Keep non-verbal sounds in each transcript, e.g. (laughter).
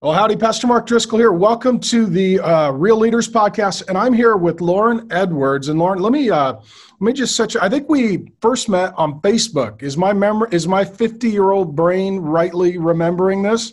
Well, howdy, Pastor Mark Driscoll here. Welcome to the uh, Real Leaders Podcast, and I'm here with Lauren Edwards. And Lauren, let me uh, let me just set you. I think we first met on Facebook. Is my memory is my 50 year old brain rightly remembering this?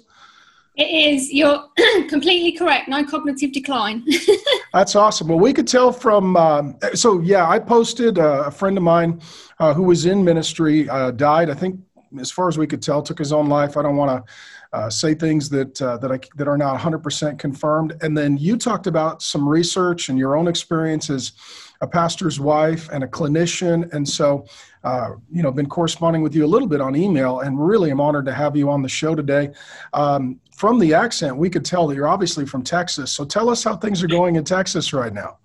It is. You're (clears throat) completely correct. No cognitive decline. (laughs) That's awesome. Well, we could tell from. Um, so yeah, I posted uh, a friend of mine uh, who was in ministry uh, died. I think, as far as we could tell, took his own life. I don't want to uh, say things that uh, that I, that are not 100% confirmed. And then you talked about some research and your own experience as a pastor's wife and a clinician, and so uh, you know been corresponding with you a little bit on email, and really am honored to have you on the show today. Um, from the accent, we could tell that you're obviously from Texas. So tell us how things are going in Texas right now.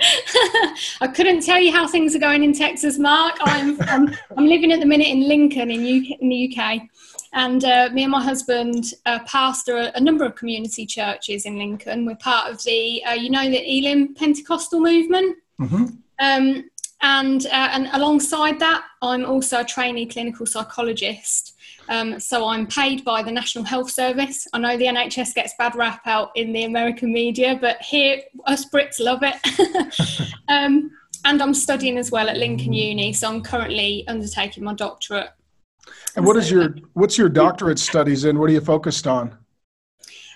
(laughs) I couldn't tell you how things are going in Texas, Mark. I'm I'm, living at the minute in Lincoln in, UK, in the UK. And uh, me and my husband uh, pastor a, a, number of community churches in Lincoln. We're part of the, uh, you know, the Elim Pentecostal movement. Mm-hmm. Um, and, uh, and alongside that, I'm also a trainee clinical psychologist. Um, so I'm paid by the National Health Service. I know the NHS gets bad rap out in the American media, but here us Brits love it. (laughs) um, and I'm studying as well at Lincoln Uni, so I'm currently undertaking my doctorate and what is your what's your doctorate studies in? What are you focused on?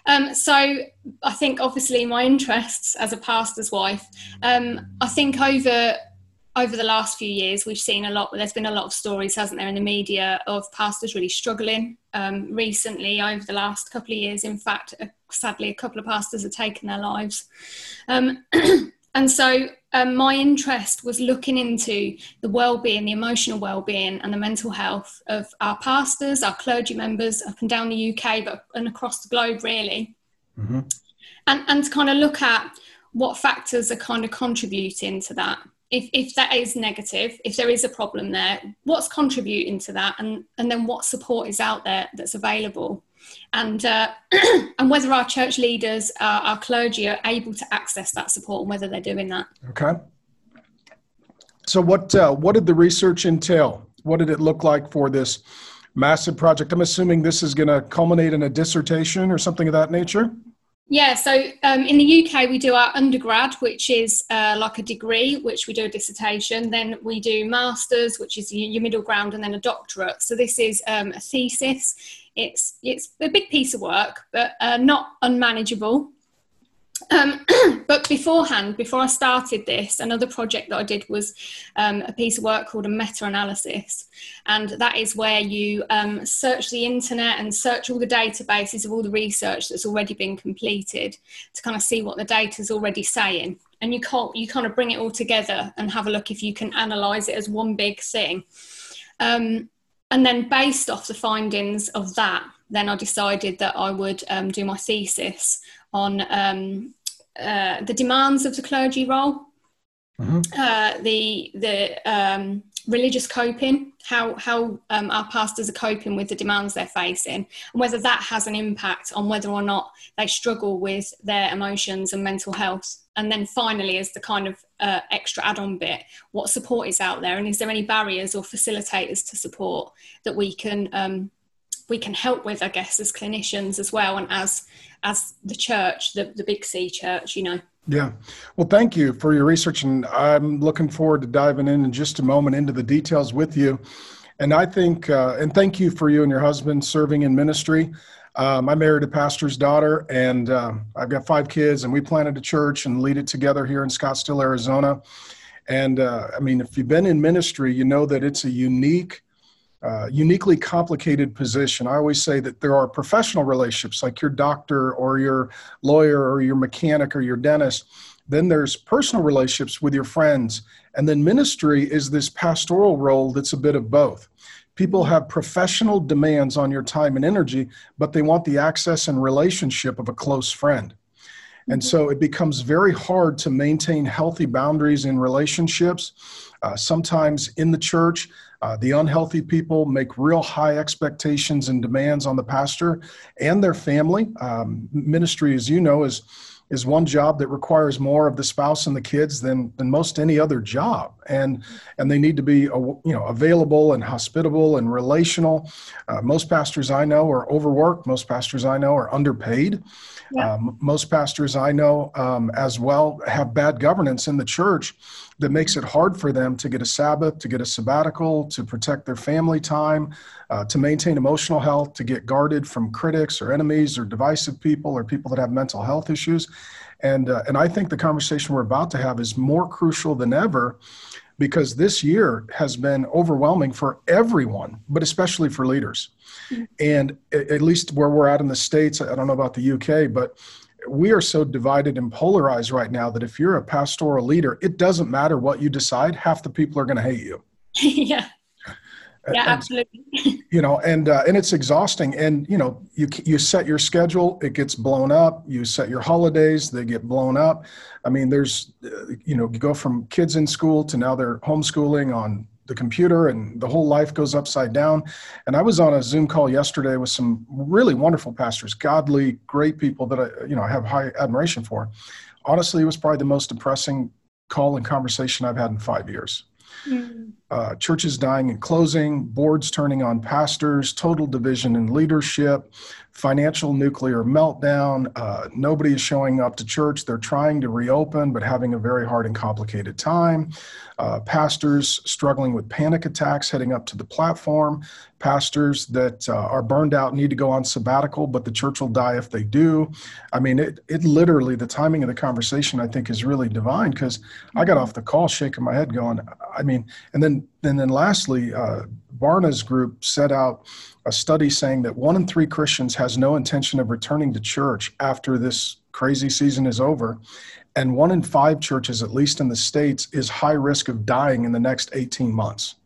Um, so I think obviously my interests as a pastor's wife. Um, I think over over the last few years we've seen a lot. There's been a lot of stories, hasn't there, in the media of pastors really struggling. Um, recently, over the last couple of years, in fact, uh, sadly, a couple of pastors have taken their lives. Um, (clears throat) and so um, my interest was looking into the well-being, the emotional well-being, and the mental health of our pastors, our clergy members up and down the UK, but and across the globe, really, mm-hmm. and and to kind of look at what factors are kind of contributing to that. If if that is negative, if there is a problem there, what's contributing to that, and and then what support is out there that's available and uh, (clears throat) and whether our church leaders, uh, our clergy, are able to access that support and whether they're doing that. Okay. So what uh, what did the research entail? What did it look like for this massive project? I'm assuming this is going to culminate in a dissertation or something of that nature. Yeah, so um, in the UK, we do our undergrad, which is uh, like a degree, which we do a dissertation. Then we do masters, which is your middle ground, and then a doctorate. So this is um, a thesis. It's it's a big piece of work, but uh, not unmanageable. Um, (clears throat) but beforehand, before I started this, another project that I did was um, a piece of work called a meta analysis. And that is where you um, search the internet and search all the databases of all the research that's already been completed to kind of see what the data is already saying. And you, can't, you kind of bring it all together and have a look if you can analyze it as one big thing. Um, and then, based off the findings of that, then I decided that I would um, do my thesis on um, uh, the demands of the clergy role, mm-hmm. uh, the the um, religious coping, how how um, our pastors are coping with the demands they're facing, and whether that has an impact on whether or not they struggle with their emotions and mental health. And then finally, as the kind of uh, extra add-on bit, what support is out there, and is there any barriers or facilitators to support that we can um, we can help with, I guess, as clinicians as well, and as as the church, the, the Big C church, you know. Yeah. Well, thank you for your research, and I'm looking forward to diving in in just a moment into the details with you. And I think, uh, and thank you for you and your husband serving in ministry. Um, I married a pastor's daughter, and uh, I've got five kids, and we planted a church and lead it together here in Scottsdale, Arizona. And uh, I mean, if you've been in ministry, you know that it's a unique uh, uniquely complicated position. I always say that there are professional relationships like your doctor or your lawyer or your mechanic or your dentist. Then there's personal relationships with your friends. And then ministry is this pastoral role that's a bit of both. People have professional demands on your time and energy, but they want the access and relationship of a close friend. And mm-hmm. so it becomes very hard to maintain healthy boundaries in relationships. Uh, sometimes in the church, uh, the unhealthy people make real high expectations and demands on the pastor and their family. Um, ministry, as you know, is is one job that requires more of the spouse and the kids than than most any other job, and and they need to be you know available and hospitable and relational. Uh, most pastors I know are overworked. Most pastors I know are underpaid. Yeah. Um, most pastors I know um, as well have bad governance in the church that makes it hard for them to get a Sabbath, to get a sabbatical, to protect their family time, uh, to maintain emotional health, to get guarded from critics or enemies or divisive people or people that have mental health issues. And, uh, and I think the conversation we're about to have is more crucial than ever because this year has been overwhelming for everyone, but especially for leaders. Mm-hmm. And at least where we're at in the States, I don't know about the UK, but we are so divided and polarized right now that if you're a pastoral leader, it doesn't matter what you decide, half the people are going to hate you. (laughs) yeah. Yeah, and, absolutely. (laughs) you know, and uh, and it's exhausting. And you know, you you set your schedule, it gets blown up. You set your holidays, they get blown up. I mean, there's, uh, you know, you go from kids in school to now they're homeschooling on the computer and the whole life goes upside down. And I was on a Zoom call yesterday with some really wonderful pastors, godly, great people that I, you know, have high admiration for. Honestly, it was probably the most depressing call and conversation I've had in five years. Mm. Uh, churches dying and closing, boards turning on pastors, total division in leadership, financial nuclear meltdown. Uh, nobody is showing up to church. They're trying to reopen, but having a very hard and complicated time. Uh, pastors struggling with panic attacks heading up to the platform. Pastors that uh, are burned out need to go on sabbatical, but the church will die if they do. I mean, it, it literally, the timing of the conversation, I think, is really divine because I got off the call shaking my head going, I mean, and then, and then lastly, uh, Barna's group set out a study saying that one in three Christians has no intention of returning to church after this crazy season is over. And one in five churches, at least in the States, is high risk of dying in the next 18 months.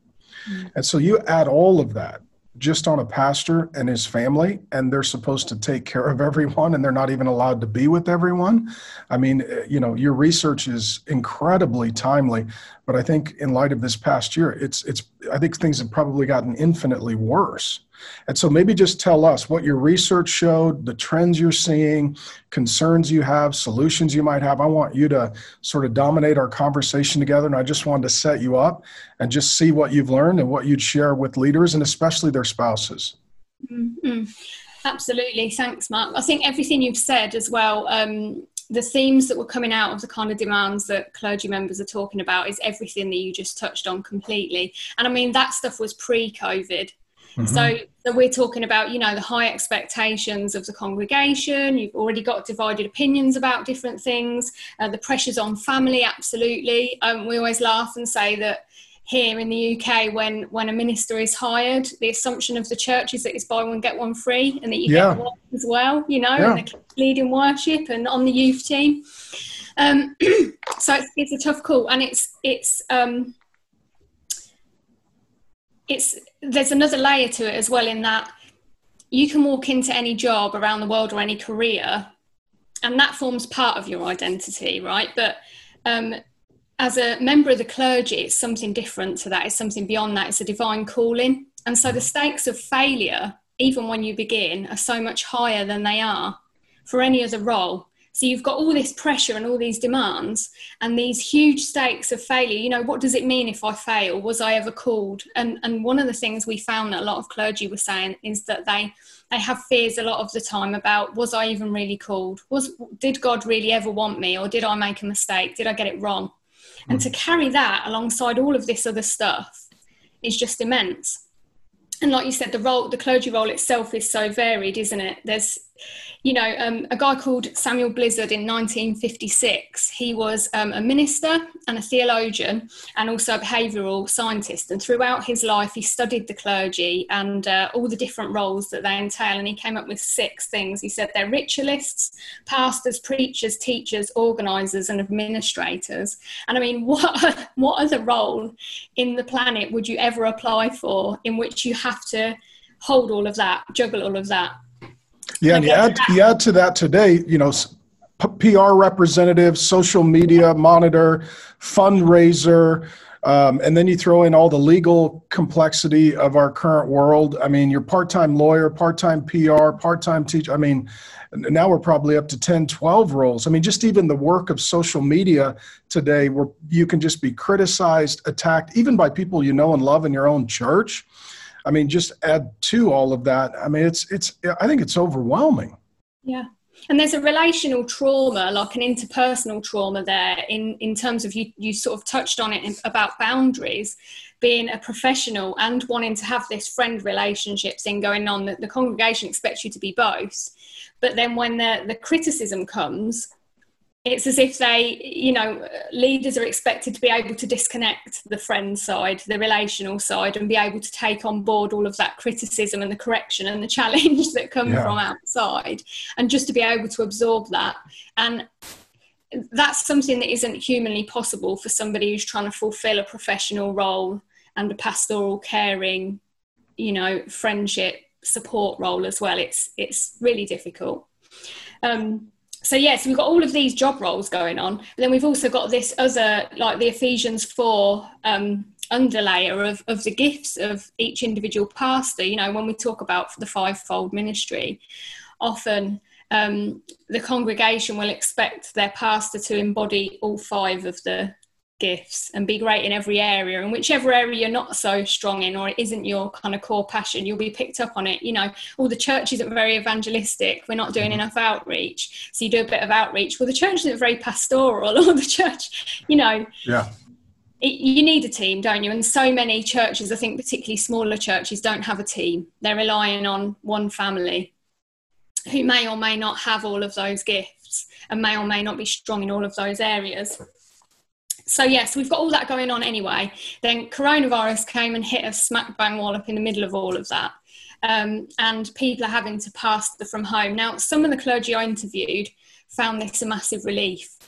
Mm-hmm. And so you add all of that just on a pastor and his family, and they're supposed to take care of (laughs) everyone, and they're not even allowed to be with everyone. I mean, eh, you know, your research is incredibly timely, but I think in light of this past year, it's it's I think things have probably gotten infinitely worse. And so maybe just tell us what your research showed, the trends you're seeing, concerns you have, solutions you might have. I want you to sort of dominate our conversation together. And I just wanted to set you up and just see what you've learned and what you'd share with leaders and especially their spouses. Mm-hmm. Absolutely. Thanks, Mark. I think everything you've said as well. Um, the themes that were coming out of the kind of demands that clergy members are talking about is everything that you just touched on completely. And I mean, that stuff was pre COVID. Mm-hmm. So, so we're talking about, you know, the high expectations of the congregation. You've already got divided opinions about different things. Uh, the pressures on family, absolutely. Um, we always laugh and say that here in the UK, when when a minister is hired, the assumption of the church is that it's buy one get one free, and that you yeah. get one as well. You know, yeah. and leading worship and on the youth team. Um, (clears throat) so it's, it's, a tough call, and it's it's um, it's there's another layer to it as well in that you can walk into any job around the world or any career and that forms part of your identity right? But um, as a member of the clergy it's something different to that. It's something beyond that. It's a divine calling. And so the stakes of failure even when you begin are so much higher than they are for any other role so you've got all this pressure and all these demands and these huge stakes of failure. You know, what does it mean if I fail? Was I ever called? And and one of the things we found that a lot of clergy were saying is that they they have fears a lot of the time about was I even really called? Was did God really ever want me or did I make a mistake? Did I get it wrong? And hmm. to carry that alongside all of this other stuff is just immense. And like you said, the role, the clergy role itself is so varied, isn't it? There's you know, um, a guy called Samuel Blizzard in 1956. He was um, a minister and a theologian and also a behavioural scientist. And throughout his life, he studied the clergy and uh, all the different roles that they entail. And he came up with six things. He said they're ritualists, pastors, preachers, teachers, organisers, and administrators. And I mean, (laughs) what, what other role in the planet would you ever apply for in which you have to hold all of that, juggle all of that? Yeah, and you add, you add to that today, you know, PR representative, social media monitor, fundraiser, Um, and then you throw in all the legal complexity of our current world. I mean, you're part-time lawyer, part-time PR, part-time teacher. I mean, now we're probably up to 10, 12 roles. I mean, just even the work of social media today where you can just be criticized, attacked, even by people you know and love in your own church. I mean, just add to all of that. I mean, it's, it's, I think it's overwhelming. Yeah and there's a relational trauma like an interpersonal trauma there in in terms of you you sort of touched on it about boundaries being a professional and wanting to have this friend relationship thing going on that the congregation expects you to be both but then when the the criticism comes it's as if they, you know, leaders are expected to be able to disconnect the friend side, the relational side, and be able to take on board all of that criticism and the correction and the (laughs) challenge that come yeah. from outside, and just to be able to absorb that. And that's something that isn't humanly possible for somebody who's trying to fulfill a professional role and a pastoral, caring, you know, friendship support role as well. It's it's really difficult. Um, so yes, we've got all of these job roles going on, but then we've also got this other, like the Ephesians four um, underlayer of of the gifts of each individual pastor. You know, when we talk about the fivefold ministry, often um, the congregation will expect their pastor to embody all five of the gifts and be great in every area and whichever area you're not so strong in or it isn't your kind of core passion you'll be picked up on it. You know all the churches are very evangelistic. We're not doing mm-hmm. enough outreach. So you do a bit of outreach. Well the church isn't very pastoral. (laughs) Or the church you know yeah. it, you need a team don't you? And so many churches i think particularly smaller churches don't have a team. They're relying on one family who may or may not have all of those gifts and may or may not be strong in all of those areas so yes, we've got all that going on anyway. Then coronavirus came and hit us smack bang wallop in the middle of all of that. Um, and people are having to pass the from home. Now, some of the clergy I interviewed found this a massive relief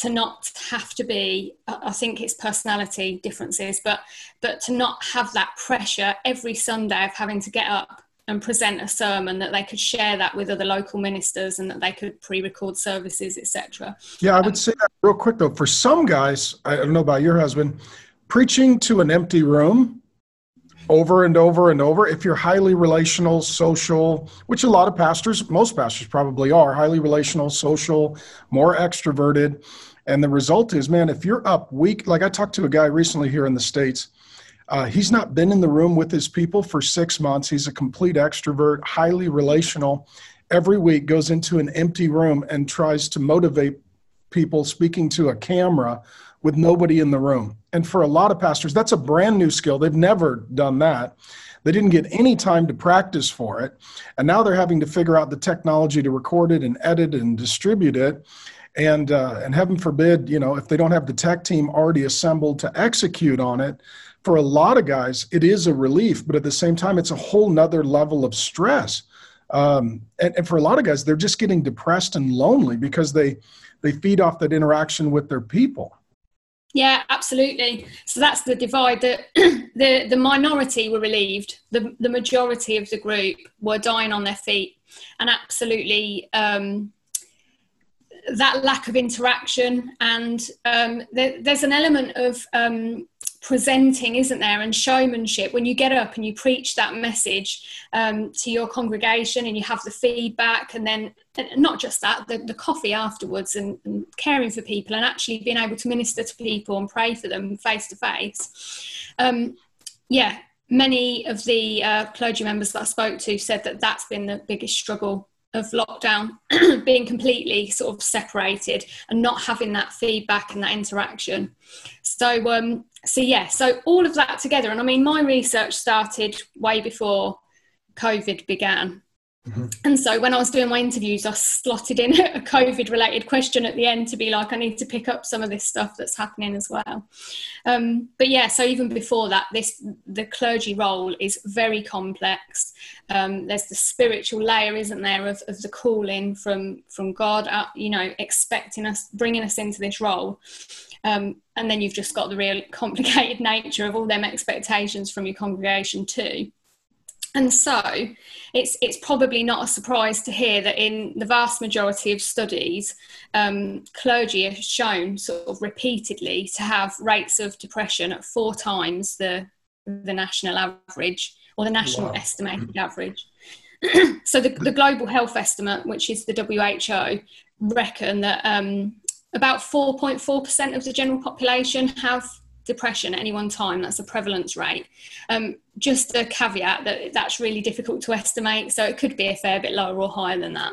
to not have to be i think it's personality differences but but to not have that pressure every sunday of having to get up and present a sermon that they could share that with other local ministers and that they could pre-record services etc yeah i would um, say that real quick though. For some guys i don't know about your husband preaching to an empty room over and over and over if you're highly relational social which a lot of pastors most pastors probably are highly relational social more extroverted and the result is man if you're up week like i talked to a guy recently here in the states uh, he's not been in the room with his people for six months. He's a complete extrovert, highly relational. Every week goes into an empty room and tries to motivate people speaking to a camera with nobody in the room. And for a lot of pastors, that's a brand new skill. They've never done that. They didn't get any time to practice for it. And now they're having to figure out the technology to record it and edit and distribute it. And, uh, and heaven forbid, you know, if they don't have the tech team already assembled to execute on it, for a lot of guys, it is a relief, but at the same time, it's a whole nother level of stress. Um, and, and for a lot of guys, they're just getting depressed and lonely because they they feed off that interaction with their people. Yeah, absolutely. So that's the divide. That (clears throat) the the minority were relieved. The the majority of the group were dying on their feet, and absolutely um, that lack of interaction. And um, there, there's an element of um, presenting, isn't there, and showmanship when you get up and you preach that message um, to your congregation and you have the feedback, and then and not just that, the, the coffee afterwards and, and, caring for people and actually being able to minister to people and pray for them face to face. Um, yeah, many of the uh, clergy members that I spoke to said that that's been the biggest struggle of lockdown (clears throat) being completely sort of separated and not having that feedback and that interaction so um so yeah so all of that together and i mean my research started way before covid began Mm-hmm. And so when I was doing my interviews, I slotted in (laughs) a COVID related question at the end to be like, I need to pick up some of this stuff that's happening as well. Um, but yeah, so even before that, this the clergy role is very complex. Um, there's the spiritual layer, isn't there, of, of the calling from from God, uh, you know, expecting us, bringing us into this role. Um, and then you've just got the real (laughs) complicated nature of all them expectations from your congregation too. And so it's, it's probably not a surprise to hear that in the vast majority of studies, um, clergy are shown sort of repeatedly to have rates of depression at four times the, the national average or the national wow. estimated average. (clears throat) so the, the global health estimate, which is the WHO, reckon that um, about 4.4% of the general population have depression at any one time. That's a prevalence rate. Um, just a caveat that that's really difficult to estimate, so it could be a fair bit lower or higher than that.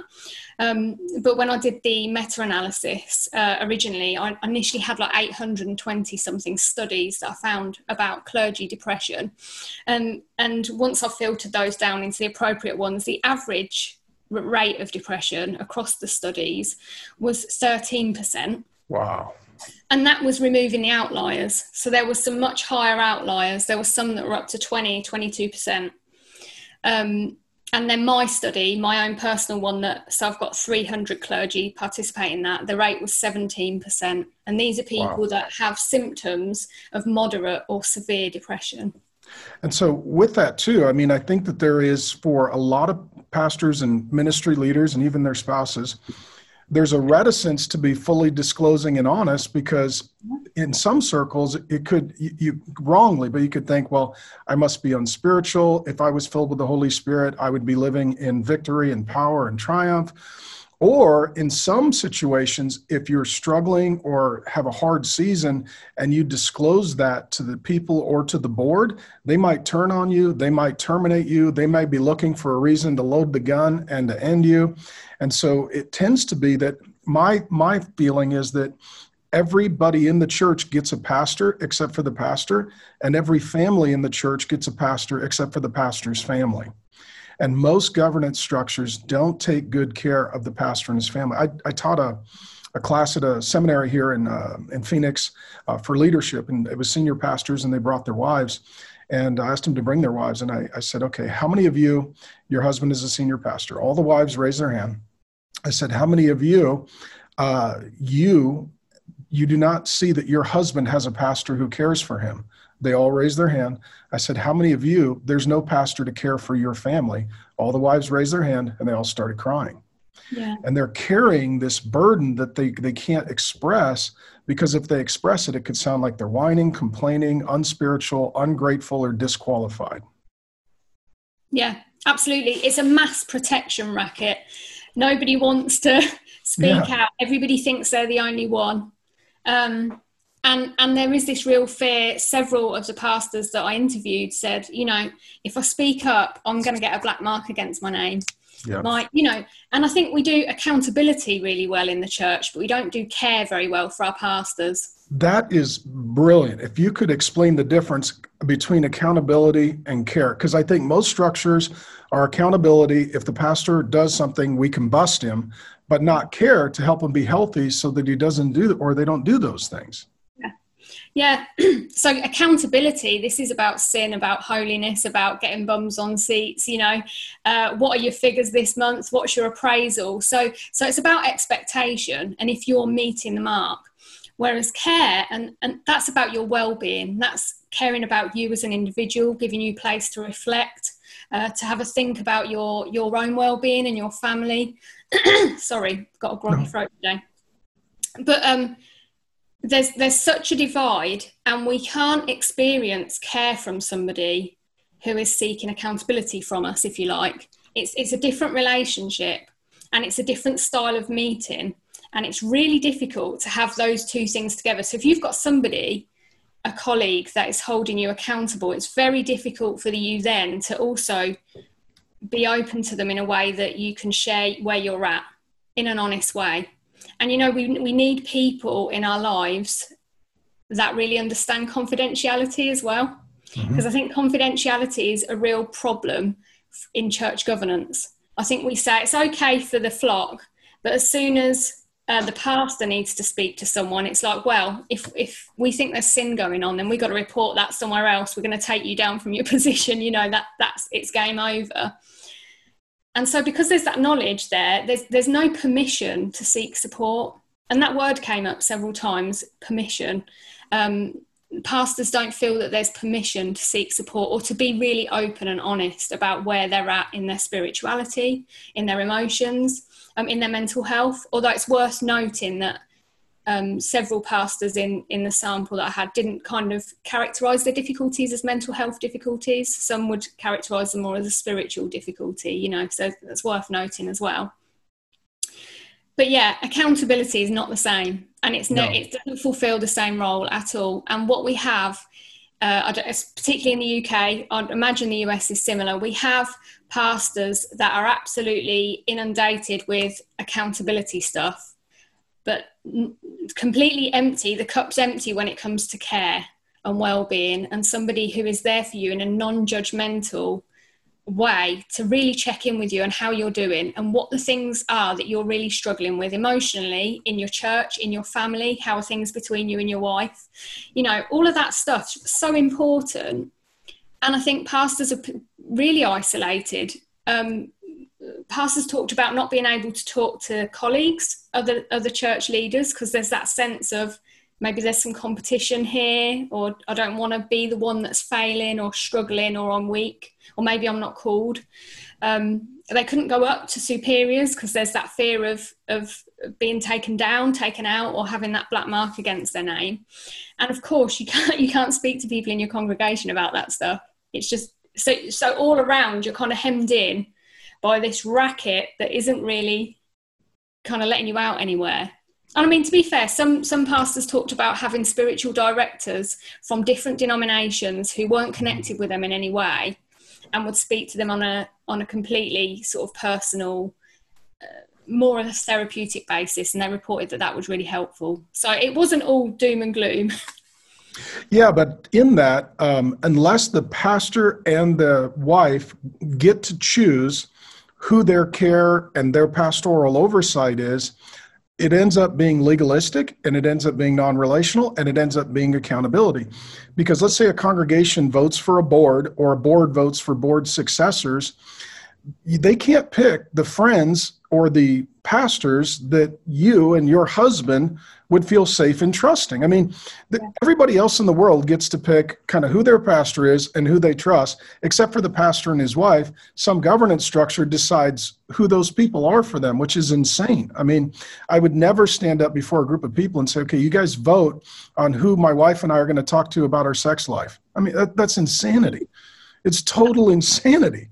Um, but when I did the meta analysis uh, originally, I initially had like 820 something studies that I found about clergy depression. Um, and once I filtered those down into the appropriate ones, the average rate of depression across the studies was 13%. Wow. And that was removing the outliers. So there were some much higher outliers. There were some that were up to 20, 22%. Um, and then my study, my own personal one, that so I've got 300 clergy participate in that. The rate was 17%, and these are people wow. that have symptoms of moderate or severe depression. And so, with that too, I mean, I think that there is for a lot of pastors and ministry leaders, and even their spouses, there's a reticence to be fully disclosing and honest because mm-hmm. in some circles it could you, you, wrongly but you could think well i must be unspiritual. If i was filled with the holy spirit i would be living in victory and power and triumph or in some situations, if you're struggling or have a hard season and you disclose that to the people or to the board, they might turn on you, they might terminate you, they might be looking for a reason to load the gun and to end you. And so it tends to be that my my feeling is that everybody in the church gets a pastor except for the pastor, and every family in the church gets a pastor except for the pastor's family. And most governance structures don't take good care of the pastor and his family. I, I taught a, a class at a seminary here in, uh, in Phoenix uh, for leadership, and it was senior pastors, and they brought their wives. And I asked them to bring their wives, and I, I said, Okay, how many of you, your husband is a senior pastor? All the wives raised their hand. I said, How many of you, uh, you, you do not see that your husband has a pastor who cares for him? They all raised their hand. I said, How many of you, there's no pastor to care for your family? All the wives raised their hand and they all started crying. Yeah. And they're carrying this burden that they, they can't express because if they express it, it could sound like they're whining, complaining, unspiritual, ungrateful, or disqualified. Yeah, absolutely. It's a mass protection racket. Nobody wants to (laughs) speak yeah. out, everybody thinks they're the only one. Um, and and there is this real fear. Several of the pastors that i interviewed said you know if i speak up i'm going to get a black mark against my name. Yeah. my you know and i think we do accountability really well in the church but we don't do care very well for our pastors. That is brilliant. If you could explain the difference between accountability and care because i think most structures are accountability. If the pastor does something we can bust him but not care to help him be healthy so that he doesn't do or they don't do those things yeah. (clears throat) so accountability, this is about sin, about holiness, about getting bums on seats, you know, uh, what are your figures this month? What's your appraisal? So, so it's about expectation. And if you're meeting the mark, whereas care, and, and that's about your well-being, that's caring about you as an individual, giving you place to reflect, uh, to have a think about your, your own well-being and your family. (clears throat) Sorry, got a groggy throat today. But, um, there's there's such a divide and we can't experience care from somebody who is seeking accountability from us if you like. It's it's a different relationship and it's a different style of meeting and it's really difficult to have those two things together. So if you've got somebody a colleague that is holding you accountable it's very difficult for you then to also be open to them in a way that you can share where you're at in an honest way and you know we, we need people in our lives that really understand confidentiality as well. Because mm-hmm. i think confidentiality is a real problem in church governance. I think we say it's okay for the flock but as soon as uh, the pastor needs to speak to someone it's like well if if we think there's sin going on then we've got to report that somewhere else. We're going to take you down from your (laughs) position you know that that's it's game over and so, because there's that knowledge there, there's, there's no permission to seek support. And that word came up several times permission. Um, pastors don't feel that there's permission to seek support or to be really open and honest about where they're at in their spirituality, in their emotions, um, in their mental health. Although it's worth noting that um, several pastors in, in the sample that I had didn't kind of characterize their difficulties as mental health difficulties. Some would characterize them more as a spiritual difficulty, you know, so that's worth noting as well. But yeah, accountability is not the same and it's no, no. it doesn't fulfill the same role at all. And what we have, uh, particularly in the UK, I'd imagine the US is similar. We have pastors that are absolutely inundated with accountability stuff, but completely empty. The cup's empty when it comes to care and well-being, and somebody who is there for you in a non-judgmental way to really check in with you and how you're doing and what the things are that you're really struggling with emotionally in your church, in your family, how are things between you and your wife. You know, all of that stuff so important. And I think pastors are really isolated. Um, pastors talked about not being able to talk to colleagues, other other church leaders, because there's that sense of maybe there's some competition here, or I don't want to be the one that's failing or struggling or I'm weak, or maybe I'm not called. Um, they couldn't go up to superiors because there's that fear of of being taken down, taken out, or having that black mark against their name. And of course, you can't you can't speak to people in your congregation about that stuff. It's just so so all around you're kind of hemmed in by this racket that isn't really kind of letting you out anywhere. And I mean, to be fair, some some pastors talked about having spiritual directors from different denominations who weren't connected with them in any way, and would speak to them on a on a completely sort of personal, uh, more of a therapeutic basis. And they reported that that was really helpful. So it wasn't all doom and gloom. (laughs) Yeah, but in that, um, unless the pastor and the wife get to choose who their care and their pastoral oversight is, it ends up being legalistic and it ends up being non relational and it ends up being accountability. Because let's say a congregation votes for a board or a board votes for board successors, they can't pick the friends or the pastors that you and your husband would feel safe and trusting. I mean, the, everybody else in the world gets to pick kind of who their pastor is and who they trust, except for the pastor and his wife. Some governance structure decides who those people are for them, which is insane. I mean, I would never stand up before a group of people and say, okay, you guys vote on who my wife and I are going to talk to about our sex life. I mean, that, that's insanity. It's total insanity.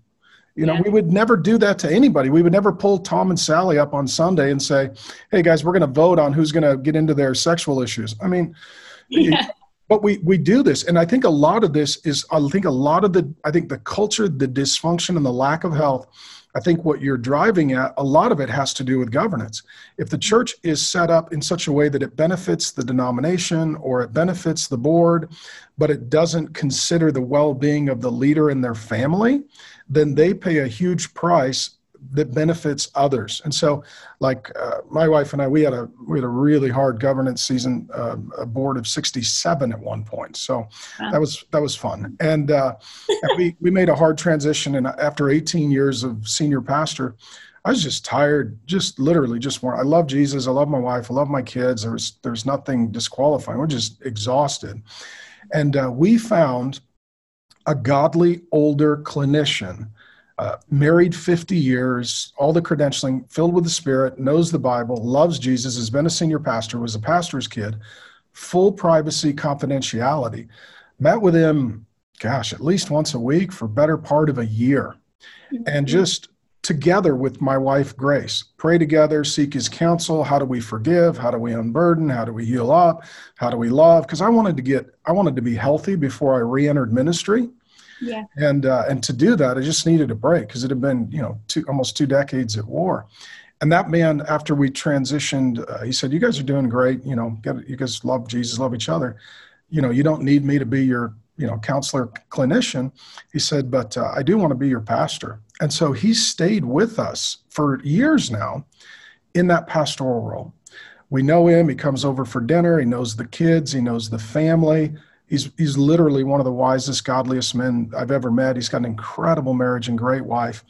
You know, yeah. we would never do that to anybody. We would never pull Tom and Sally up on Sunday and say, "Hey guys, we're going to vote on who's going to get into their sexual issues." I mean, yeah. but we we do this, and I think a lot of this is. I think a lot of the. I think the culture, the dysfunction, and the lack of health. I think what you're driving at, a lot of it has to do with governance. If the church is set up in such a way that it benefits the denomination or it benefits the board, but it doesn't consider the well being of the leader and their family, then they pay a huge price that benefits others. And so, like uh, my wife and I, we had a we had a really hard governance season, uh, a board of 67 at one point. So wow. that was that was fun. And, uh, and we we made a hard transition. And after 18 years of senior pastor, I was just tired, just literally just more. I love Jesus. I love my wife. I love my kids. There's there's nothing disqualifying. We're just exhausted. And uh, we found a godly older clinician, uh, married 50 years, all the credentialing, filled with the Spirit, knows the Bible, loves Jesus, has been a senior pastor, was a pastor's kid, full privacy, confidentiality. Met with him, gosh, at least once a week for better part of a year. And mm-hmm. just together with my wife grace. Pray together seek his counsel. How do we forgive? How do we unburden? How do we heal up? How do we love? Because i wanted to get i wanted to be healthy before i re-entered ministry. Yeah. And uh, and to do that i just needed a break because it had been you know two almost two decades at war. And that man after we transitioned uh, he said you guys are doing great you know get, you guys love jesus love each other. You know you don't need me to be your you know counselor clinician he said but uh, i do want to be your pastor and so he's stayed with us for years now in that pastoral role. We know him. He comes over for dinner. He knows the kids. He knows the family. He's, he's literally one of the wisest, godliest men I've ever met. He's got an incredible marriage and great wife.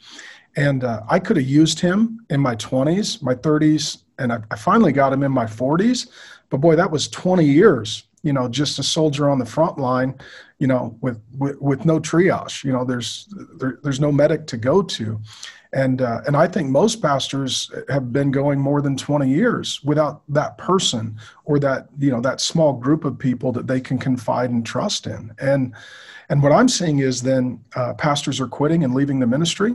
And uh, I could have used him in my 20s, my 30s, and I, I finally got him in my 40s. But boy, that was 20 years you know just a soldier on the front line you know with with, with no triage you know there's there, there's no medic to go to. And uh, and I think most pastors have been going more than 20 years without that person or that you know that small group of people that they can confide and trust in. And and what I'm seeing is then uh, pastors are quitting and leaving the ministry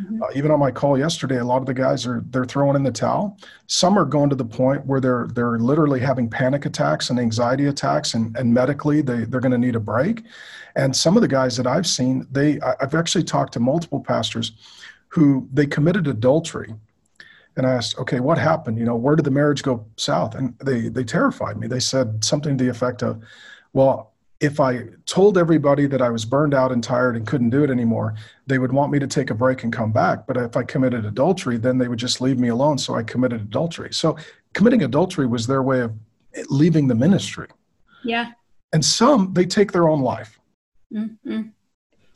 Mm-hmm. Uh, even on my call yesterday, a lot of the guys are they're throwing in the towel. Some are going to the point where they're they're literally having panic attacks and anxiety attacks, and, and medically they they're going to need a break. And some of the guys that I've seen, they I've actually talked to multiple pastors who they committed adultery and I asked, okay, what happened? You know, where did the marriage go south? And they they terrified me. They said something to the effect of, well, if I told everybody that I was burned out and tired and couldn't do it anymore, they would want me to take a break and come back. But if I committed adultery, then they would just leave me alone. So I committed adultery. So committing adultery was their way of leaving the ministry. Yeah. And some, they take their own life. Mm-hmm.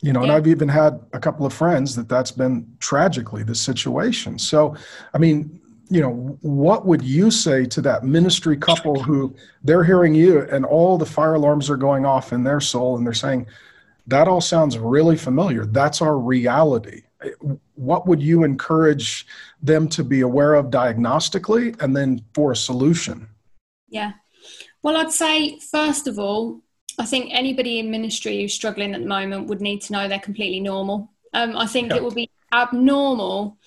You know, yeah. and I've even had a couple of friends that that's been tragically the situation. So, I mean, you know, what would you say to that ministry couple who they're hearing you and all the fire alarms are going off in their soul and they're saying, that all sounds really familiar. That's our reality. What would you encourage them to be aware of diagnostically and then for a solution? Yeah. Well, I'd say, first of all, I think anybody in ministry who's struggling at the moment would need to know they're completely normal. Um, I think yeah. it would be abnormal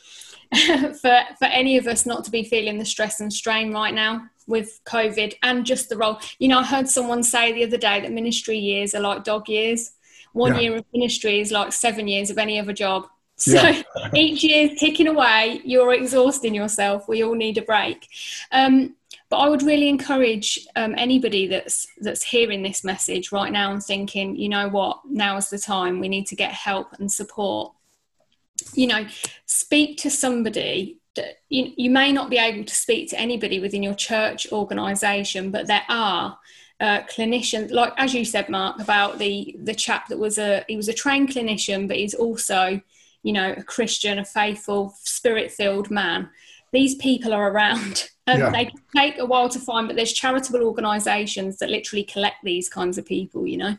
(laughs) for for any of us not to be feeling the stress and strain right now with COVID and just the role. You know, I heard someone say the other day that ministry years are like dog years. One yeah. year of ministry is like seven years of any other job. (laughs) So yeah. each year ticking away, you're exhausting yourself. We all need a break. Um, but I would really encourage um, anybody that's that's hearing this message right now and thinking, you know what, now is the time. We need to get help and support you know, speak to somebody that you, you may not be able to speak to anybody within your church organization, but there are uh, clinicians, like as you said, Mark, about the the chap that was a he was a trained clinician, but he's also, you know, a Christian, a faithful, spirit filled man. These people are around. (laughs) Um, yeah. They take a while to find, but there's charitable organisations that literally collect these kinds of people. You know,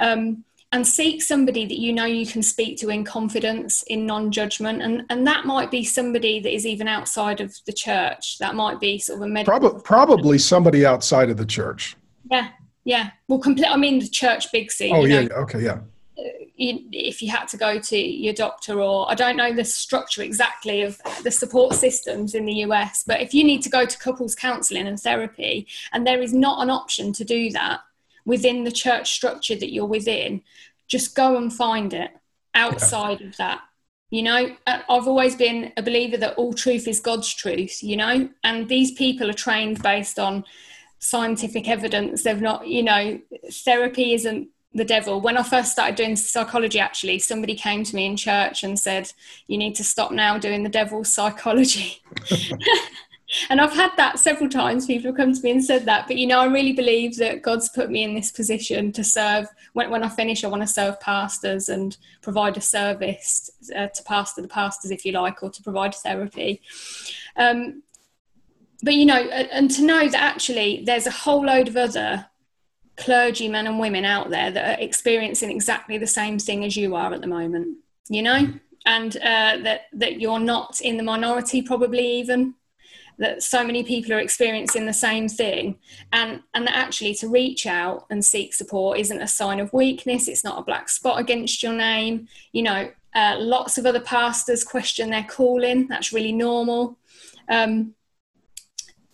um, and seek somebody that you know you can speak to in confidence in non-judgment. And and that might be somebody that is even outside of the church. That might be sort of a medical probably, probably somebody outside of the church. Yeah yeah. Well complete i mean the church big c oh yeah know, okay yeah. Uh, if you had to go to your doctor or i don't know the structure exactly of the support systems in the us but if you need to go to couples counselling and therapy and there is not an option to do that within the church structure that you're within, just go and find it outside yeah. of that. You know, uh, I've always been a believer that all truth is God's truth, you know, and these people are trained based on scientific evidence. They've not, you know, therapy isn't the devil. When I first started doing psychology, actually, somebody came to me in church and said, You need to stop now doing the devil's psychology. (laughs) and I've had that several times. People have come to me and said that. But, you know, I really believe that God's put me in this position to serve. When, when I finish, I want to serve pastors and provide a service uh, to pastor the pastors, if you like, or to provide therapy. Um, but, you know, and to know that actually there's a whole load of other clergymen and women out there that are experiencing exactly the same thing as you are at the moment, you know? And uh, that, that you're not in the minority, probably even that so many people are experiencing the same thing. And and that actually to reach out and seek support isn't a sign of weakness. It's not a black spot against your name. You know uh, lots of other pastors question their calling. That's really normal. Um,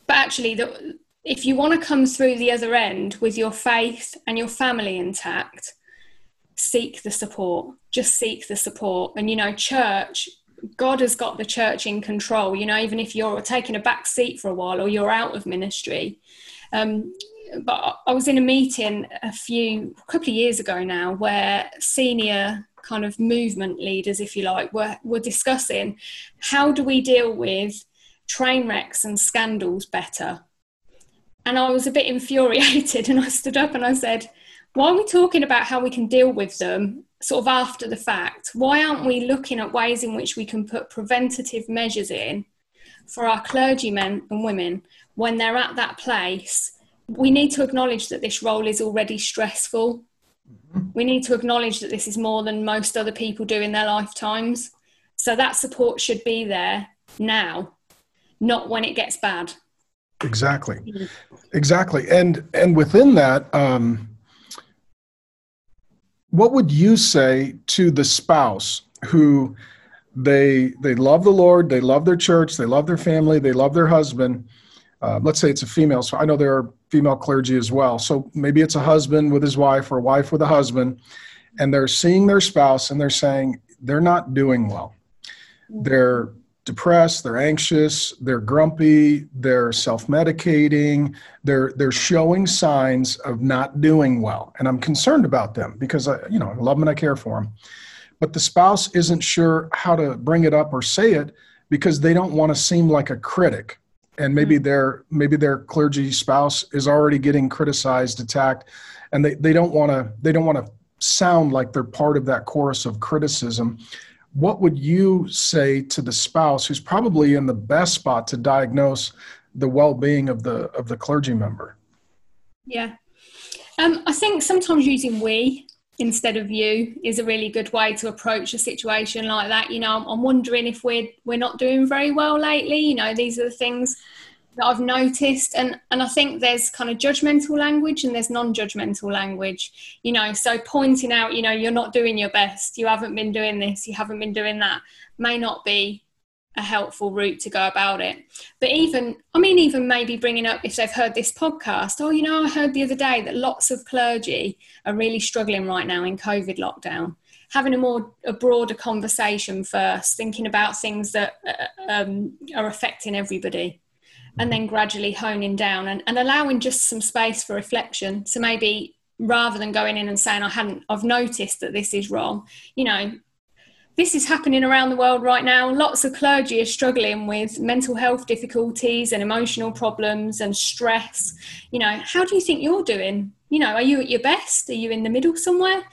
but actually the, if you want to come through the other end with your faith and your family intact seek the support. Just seek the support. And you know church God has got the church in control. You know, even if you're taking a back seat for a while or you're out of ministry. Um, but I was in a meeting a few, a couple of years ago now, where senior kind of movement leaders, if you like, were were discussing how do we deal with train wrecks and scandals better. And I was a bit (laughs) infuriated, and I stood up and I said, "Why are we talking about how we can deal with them sort of after the fact, why aren't we looking at ways in which we can put preventative measures in for our clergymen and women when they're at that place we need to acknowledge that this role is already stressful. Mm-hmm. We need to acknowledge that this is more than most other people do in their lifetimes. So that support should be there now, not when it gets bad. Exactly, mm-hmm. exactly, and and within that, um, what would you say to the spouse who they they love the Lord, they love their church, they love their family, they love their husband. Uh, let's say it's a female. So I know there are female clergy as well. So maybe it's a husband with his wife or a wife with a husband, and they're seeing their spouse and they're saying they're not doing well. They're depressed, they're anxious, they're grumpy, they're self-medicating, they're they're showing signs of not doing well. And I'm concerned about them because I, you know, I love them and I care for them but the spouse isn't sure how to bring it up or say it because they don't want to seem like a critic and maybe mm-hmm. their maybe their clergy spouse is already getting criticized attacked and they, they don't want to they don't want to sound like they're part of that chorus of criticism what would you say to the spouse who's probably in the best spot to diagnose the well-being of the of the clergy member? Yeah. Um, i think sometimes using we instead of you is a really good way to approach a situation like that. You know i'm wondering if we're we're not doing very well lately. You know these are the things that i've noticed and and i think there's kind of judgmental language and there's non-judgmental language you know so pointing out you know you're not doing your best you haven't been doing this you haven't been doing that may not be a helpful route to go about it. But even, I mean, even maybe bringing up if they've heard this podcast, oh, you know, I heard the other day that lots of clergy are really struggling right now in COVID lockdown. Having a more a broader conversation first, thinking about things that uh, um, are affecting everybody, and then gradually honing down and, and allowing just some space for reflection. So maybe rather than going in and saying I hadn't, I've noticed that this is wrong. You know, this is happening around the world right now. Lots of clergy are struggling with mental health difficulties and emotional problems and stress. You know, how do you think you're doing? You know, are you at your best? Are you in the middle somewhere?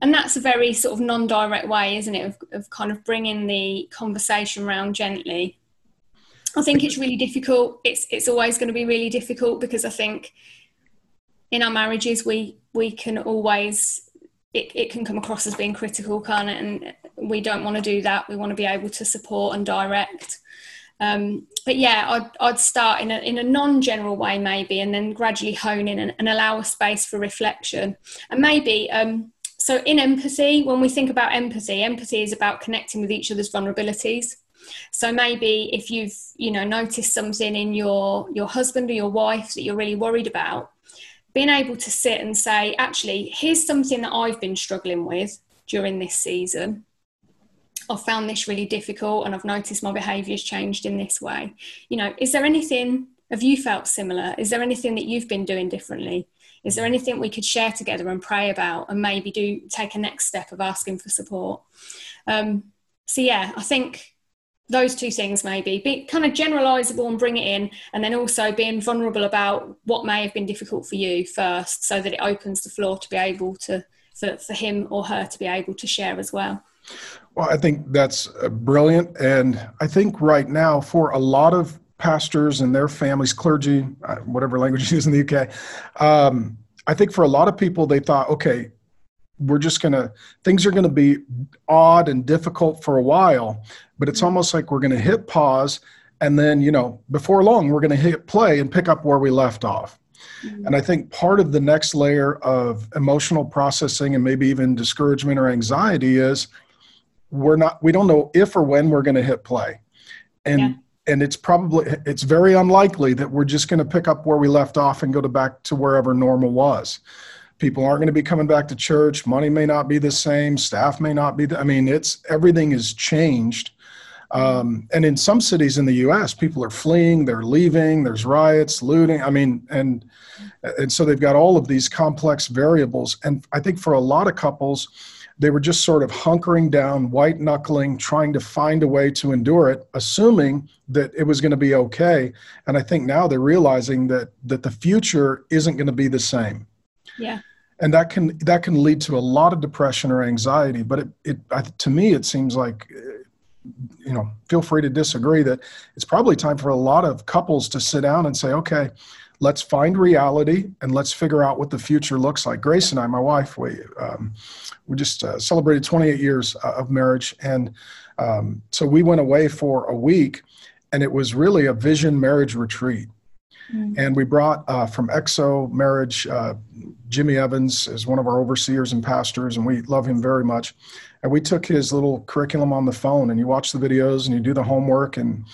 And that's a very sort of non direct way, isn't it, of, of kind of bringing the conversation around gently. I think it's really difficult. It's, it's always going to be really difficult because I think in our marriages, we, we can always it, it can come across as being critical, can it? And we don't want to do that. We want to be able to support and direct. Um, but yeah, I'd, I'd start in a, in a non-general way maybe, and then gradually hone in and, and allow a space for reflection. And maybe, um, so in empathy, when we think about empathy, empathy is about connecting with each other's vulnerabilities. So maybe if you've, you know, noticed something in your, your husband or your wife that you're really worried about, being able to sit and say, actually, here's something that I've been struggling with during this season. I've found this really difficult and I've noticed my behaviour's changed in this way. You know, is there anything, have you felt similar? Is there anything that you've been doing differently? Is there anything we could share together and pray about and maybe do take a next step of asking for support? Um, so, yeah, I think those two things maybe be kind of generalizable and bring it in and then also being vulnerable about what may have been difficult for you first so that it opens the floor to be able to for, for him or her to be able to share as well. Well i think that's uh, brilliant and i think right now for a lot of pastors and their families clergy uh, whatever language you use in the uk um, i think for a lot of people they thought okay we're just going to things are going to be odd and difficult for a while but it's almost like we're going to hit pause and then you know before long we're going to hit play and pick up where we left off mm-hmm. and i think part of the next layer of emotional processing and maybe even discouragement or anxiety is we're not we don't know if or when we're going to hit play and yeah. and it's probably it's very unlikely that we're just going to pick up where we left off and go to back to wherever normal was people aren't going to be coming back to church money may not be the same staff may not be the, i mean it's everything is changed. Um, and in some cities in the us people are fleeing they're leaving there's riots looting i mean and and so they've got all of these complex variables. And i think for a lot of couples they were just sort of hunkering down white knuckling trying to find a way to endure it assuming that it was going to be okay. And i think now they're realizing that that the future isn't going to be the same. Yeah and that can that can lead to a lot of depression or anxiety but it, it to me it seems like you know feel free to disagree that it's probably time for a lot of couples to sit down and say okay let's find reality and let's figure out what the future looks like. Grace and I, my wife, we um, we just uh, celebrated 28 years uh, of marriage, and um, so we went away for a week, and it was really a vision marriage retreat. Mm-hmm. And we brought uh, from XO Marriage, uh, Jimmy Evans is one of our overseers and pastors, and we love him very much. And we took his little curriculum on the phone, and you watch the videos and you do the homework, and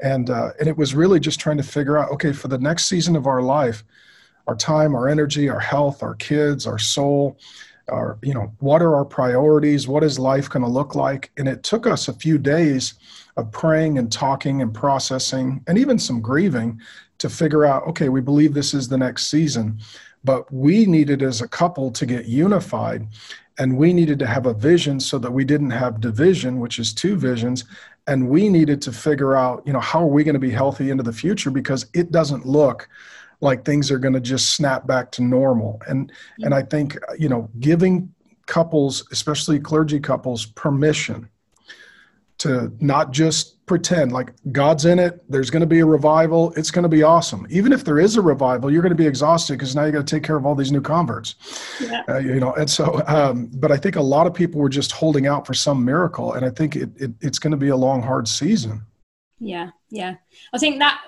and uh, and it was really just trying to figure out, okay, for the next season of our life, our time, our energy, our health, our kids, our soul, our you know, what are our priorities? What is life going to look like? And it took us a few days of praying and talking and processing, and even some grieving to figure out, okay, we believe this is the next season, but we needed as a couple to get unified and we needed to have a vision so that we didn't have division, which is two visions. And we needed to figure out, you know, how are we going to be healthy into the future because it doesn't look like things are going to just snap back to normal. And and I think, you know, giving couples, especially clergy couples, permission to not just pretend like God's in it. There's going to be a revival. It's going to be awesome. Even if there is a revival, you're going to be exhausted because now you got to take care of all these new converts. Yeah. Uh, you know, and so, um, but I think a lot of people were just holding out for some miracle, and I think it, it it's going to be a long, hard season. Yeah, yeah. I think that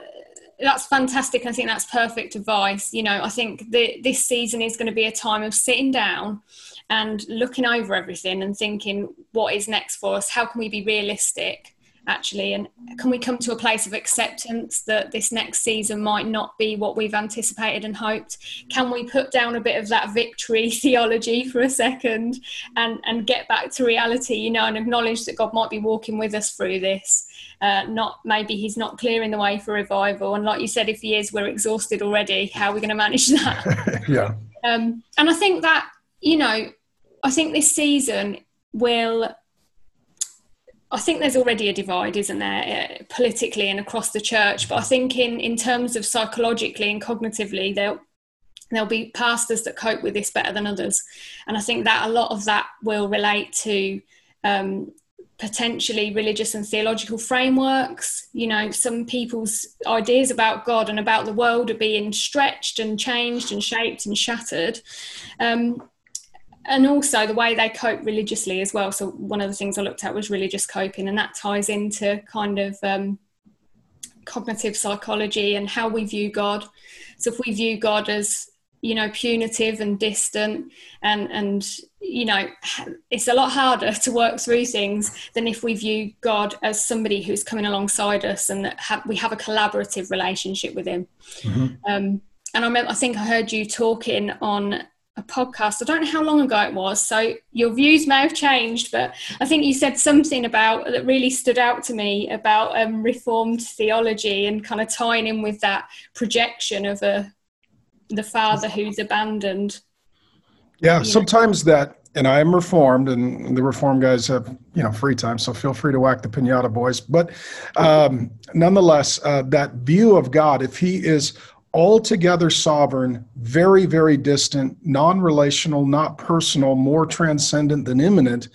that's fantastic. I think that's perfect advice. You know, I think the, this season is going to be a time of sitting down and looking over everything and thinking what is next for us? How can we be realistic actually? And can we come to a place of acceptance that this next season might not be what we've anticipated and hoped? Can we put down a bit of that victory (laughs) theology for a second and and get back to reality you know and acknowledge that god might be walking with us through this? Uh, not maybe he's not clearing the way for revival. And like you said if he is we're exhausted already. How are we going to manage that? (laughs) Yeah. Um, and i think that you know, I think this season will. I think there's already a divide, isn't there, uh, politically and across the church. But I think in in terms of psychologically and cognitively, there there'll be pastors that cope with this better than others, and I think that a lot of that will relate to um, potentially religious and theological frameworks. You know, some people's ideas about God and about the world are being stretched and changed and shaped and shattered. Um, and also the way they cope religiously as well. So one of the things I looked at was religious coping, and that ties into kind of um, cognitive psychology and how we view God. So if we view God as you know punitive and distant and and you know it's a lot harder (laughs) to work through things than if we view god as somebody who's coming alongside us and that have, we have a collaborative relationship with him mm-hmm. um, and I, remember, I think i heard you talking on a podcast. I don't know how long ago it was, so your views may have changed, but I think you said something about that really stood out to me about um, reformed theology and kind of tying in with that projection of a the father who's abandoned. Yeah, sometimes that, and I am reformed, and the reformed guys have you know free time, so feel free to whack the pinata, boys. But um, nonetheless, uh, that view of God, if He is altogether sovereign, very, very distant, non relational, not personal, more transcendent than immanent.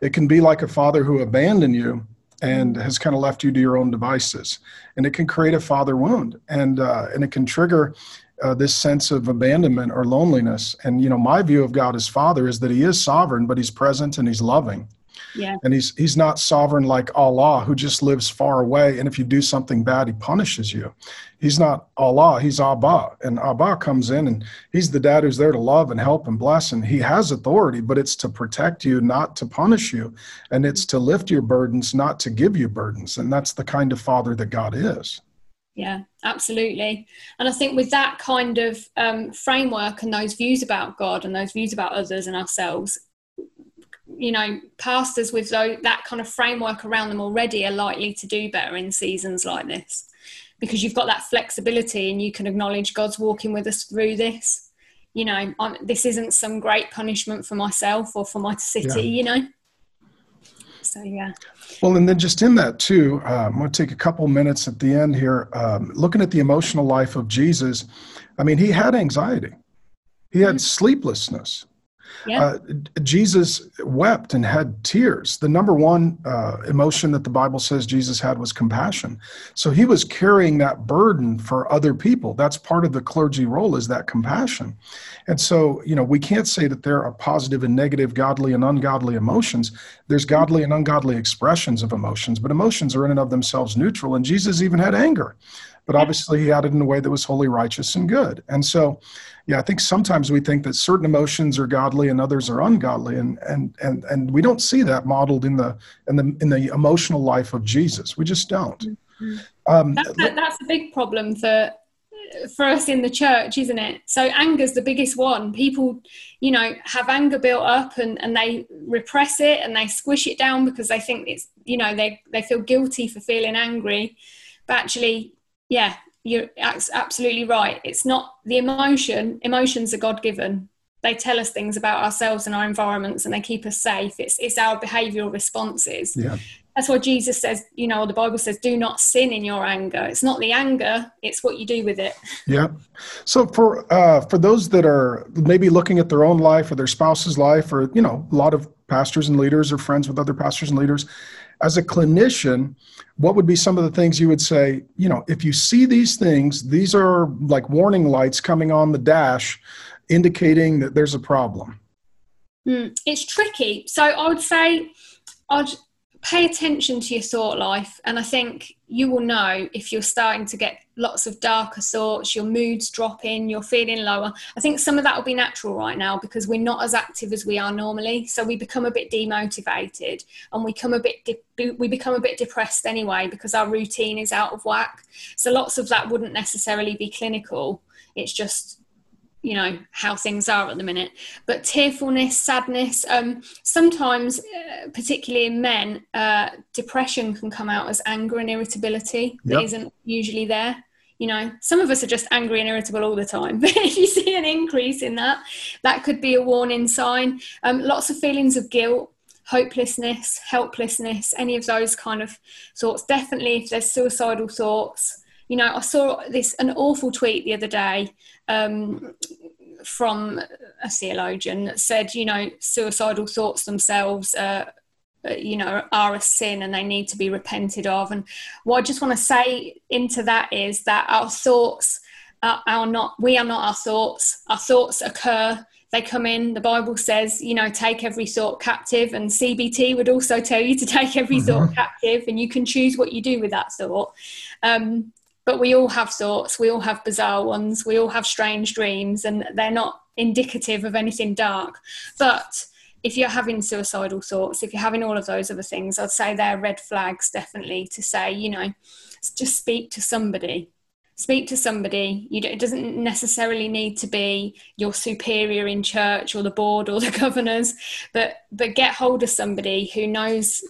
It can be like a father who abandoned you and has kind of left you to your own devices. And it can create a father wound and, uh, and it can trigger uh, this sense of abandonment or loneliness. And, you know, my view of God as father is that he is sovereign, but he's present and he's loving. Yeah. And he's he's not sovereign like Allah who just lives far away and if you do something bad he punishes you. He's not Allah, he's Abba. And Abba comes in and he's the dad who's there to love and help and bless and he has authority, but it's to protect you, not to punish you. And it's to lift your burdens, not to give you burdens. And that's the kind of father that God is. Yeah, absolutely. And I think with that kind of um, framework and those views about God and those views about others and ourselves, you know, pastors with that kind of framework around them already are likely to do better in seasons like this because you've got that flexibility and you can acknowledge God's walking with us through this. You know, I'm, this isn't some great punishment for myself or for my city, yeah. you know. So, yeah. Well, and then just in that, too, uh, I'm going to take a couple minutes at the end here. Um, looking at the emotional life of Jesus, I mean, he had anxiety, he had mm-hmm. sleeplessness, Yeah. Uh, Jesus wept and had tears. The number one uh, emotion that the Bible says Jesus had was compassion. So he was carrying that burden for other people. That's part of the clergy role is that compassion. And so, you know, we can't say that there are positive and negative, godly and ungodly emotions. There's godly and ungodly expressions of emotions, but emotions are in and of themselves neutral. And Jesus even had anger but obviously he had it in a way that was wholly righteous and good. And so, yeah, I think sometimes we think that certain emotions are godly and others are ungodly, and and and and we don't see that modeled in the in the in the emotional life of Jesus. We just don't. Mm-hmm. Um, that's, a, that's a big problem for for us in the church, isn't it? So anger's the biggest one. People, you know, have anger built up and, and they repress it and they squish it down because they think it's, you know, they, they feel guilty for feeling angry. But actually, yeah, you're absolutely right. It's not the emotion. Emotions are God given. They tell us things about ourselves and our environments, and they keep us safe. It's it's our behavioural responses. Yeah. That's why Jesus says, you know, the Bible says, "Do not sin in your anger." It's not the anger; it's what you do with it. Yeah. So for uh, for those that are maybe looking at their own life or their spouse's life, or you know, a lot of pastors and leaders are friends with other pastors and leaders as a clinician, what would be some of the things you would say, you know, if you see these things, these are like warning lights coming on the dash indicating that there's a problem? Mm, it's tricky. So I would say I'd pay attention to your thought life and i think you will know if you're starting to get lots of darker thoughts your moods dropping you're feeling lower. I think some of that will be natural right now because we're not as active as we are normally. So we become a bit demotivated and we come a bit de- we become a bit depressed anyway because our routine is out of whack. So lots of that wouldn't necessarily be clinical. It's just you know how things are at the minute. But tearfulness sadness um, sometimes uh, particularly in men uh, depression can come out as anger and irritability that yep. isn't usually there. You know some of us are just angry and irritable all the time. (laughs) But if you see an increase in that that could be a warning sign. Um, lots of feelings of guilt hopelessness helplessness any of those kind of thoughts. Definitely if there's suicidal thoughts you know, I saw this an awful tweet the other day um, from a theologian that said, you know, suicidal thoughts themselves. Uh, uh, you know are a sin and they need to be repented of. And what i just want to say into that is that our thoughts are, are not we are not our thoughts. Our thoughts occur. They come in. The bible says you know take every thought captive. And cbt would also tell you to (laughs) take every mm-hmm. thought captive and you can choose what you do with that thought. Um, but we all have thoughts we all have bizarre ones we all have strange dreams and they're not indicative of anything dark. But if you're having suicidal thoughts if you're having all of those other things i'd say they're red flags definitely to say you know just speak to somebody. Speak to somebody. You it doesn't necessarily need to be your superior in church or the board or (laughs) the governors but but get hold of somebody who knows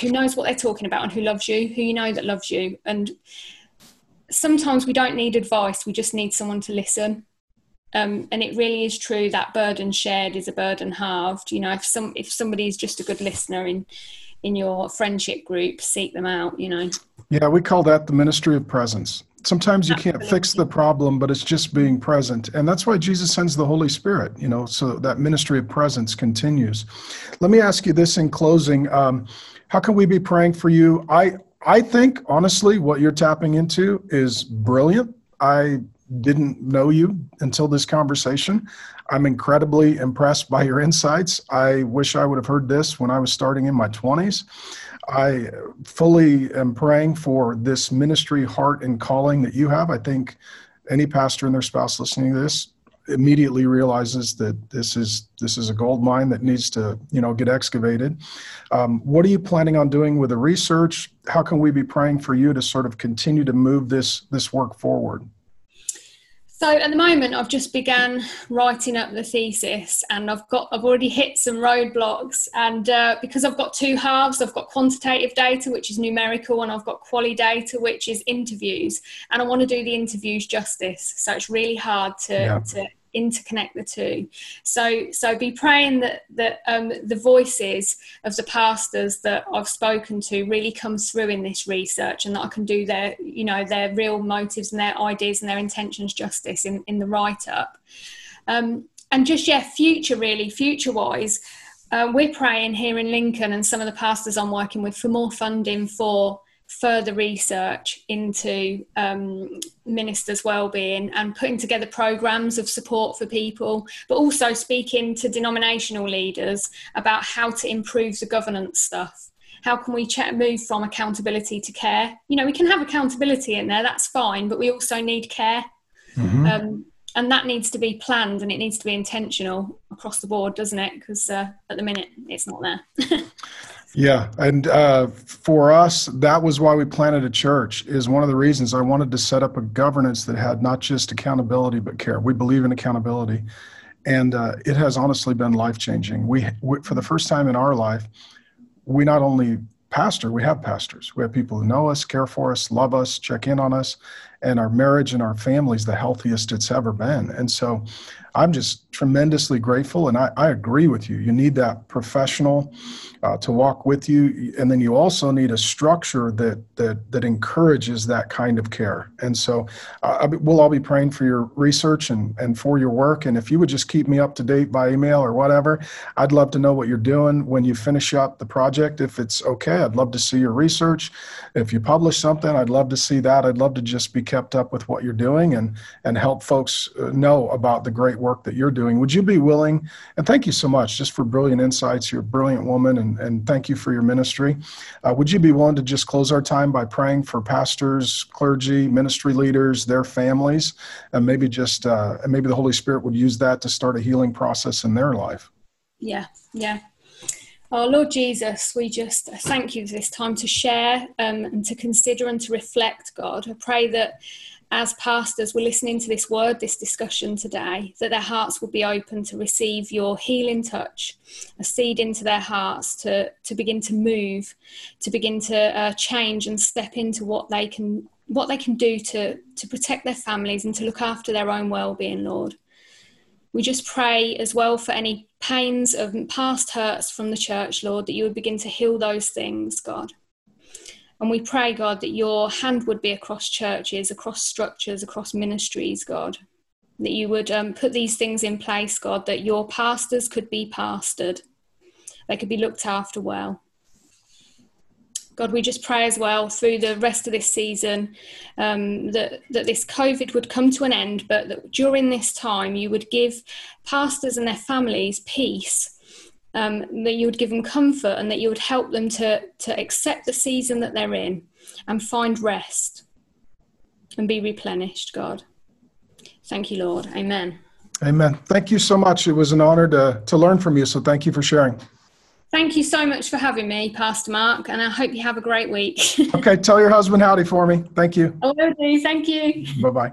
who knows what they're talking about and who loves you who you know that loves you and sometimes we don't need advice, we just need someone to listen. Um, and it really is true that burden shared is a burden halved. You know, if some if somebody is just a good listener in in your friendship group, seek them out. You know. Yeah, we call that the ministry of presence. Sometimes you can't fix the problem, but it's just being present, and that's why Jesus sends the Holy Spirit. You know, so that ministry of presence continues. Let me ask you this in closing: um, How can we be praying for you? I I think honestly, what you're tapping into is brilliant. I didn't know you until this conversation. I'm incredibly impressed by your insights. I wish I would have heard this when I was starting in my 20s. I fully am praying for this ministry heart and calling that you have. I think any pastor and their spouse listening to this immediately realizes that this is this is a gold mine that needs to you know get excavated. Um, what are you planning on doing with the research? How can we be praying for you to sort of continue to move this this work forward? So at the moment, I've just began writing up the thesis, and I've got I've already hit some roadblocks. And uh, because I've got two halves, I've got quantitative data, which is numerical, and I've got quali data, which is interviews. And I want to do the interviews justice, so it's really hard to yeah. to interconnect the two. So, so be praying that that um, the voices of the pastors that I've spoken to really comes through in this research, and that I can do their, you know, their real motives and their ideas and their intentions justice in in the write up. Um, and just yeah, future really, future wise, uh, we're praying here in Lincoln and some of the pastors I'm working with for more funding for further research into um, ministers' well-being and putting together programs of support for people, but also speaking to denominational leaders about how to improve the governance stuff. How can we move from accountability to care? You know, we can have accountability in there, that's fine, but we also need care. Mm-hmm. Um, and that needs to be planned and it needs to be intentional across the board, doesn't it? Because uh, at the minute, it's not there. (laughs) Yeah, and uh, for us, that was why we planted a church. Is one of the reasons I wanted to set up a governance that had not just accountability but care. We believe in accountability, and uh, it has honestly been life changing. We, we, for the first time in our life, we not only pastor, we have pastors. We have people who know us, care for us, love us, check in on us, and our marriage and our family is the healthiest it's ever been. And so, I'm just tremendously grateful, and I, I agree with you. You need that professional uh, to walk with you, and then you also need a structure that that that encourages that kind of care. And so, uh, we'll all be praying for your research and and for your work. And if you would just keep me up to date by email or whatever, I'd love to know what you're doing when you finish up the project. If it's okay, I'd love to see your research. If you publish something, I'd love to see that. I'd love to just be kept up with what you're doing and and help folks uh, know about the great work that you're doing. Would you be willing? And thank you so much just for brilliant insights. You're a brilliant woman, and, and thank you for your ministry. Uh, would you be willing to just close our time by praying for pastors, clergy, ministry leaders, their families, and maybe just uh, and maybe the Holy Spirit would use that to start a healing process in their life? Yeah, yeah. Oh, Lord Jesus, we just thank you for this time to share um, and to consider and to reflect, God. I pray that as pastors were listening to this word, this discussion today, that their hearts will be open to receive your healing touch, a seed into their hearts to, to begin to move, to begin to uh, change and step into what they can what they can do to, to protect their families and to look after their own well-being, Lord. We just pray as well for any pains of past hurts from the church, Lord, that you would begin to heal those things, God. And we pray, God, that your hand would be across churches, across structures, across ministries, God. That you would um, put these things in place, God, that your pastors could be pastored, they could be looked after well. God, we just pray as well through the rest of this season um, that, that this COVID would come to an end, but that during this time you would give pastors and their families peace um, that you would give them comfort and that you would help them to, to accept the season that they're in and find rest and be replenished, God. Thank you, Lord. Amen. Amen. Thank you so much. It was an honor to, to learn from you. So thank you for sharing. Thank you so much for having me, Pastor Mark, and I hope you have a great week. (laughs) okay, tell your husband howdy for me. Thank you. I will do. Thank you. Bye bye.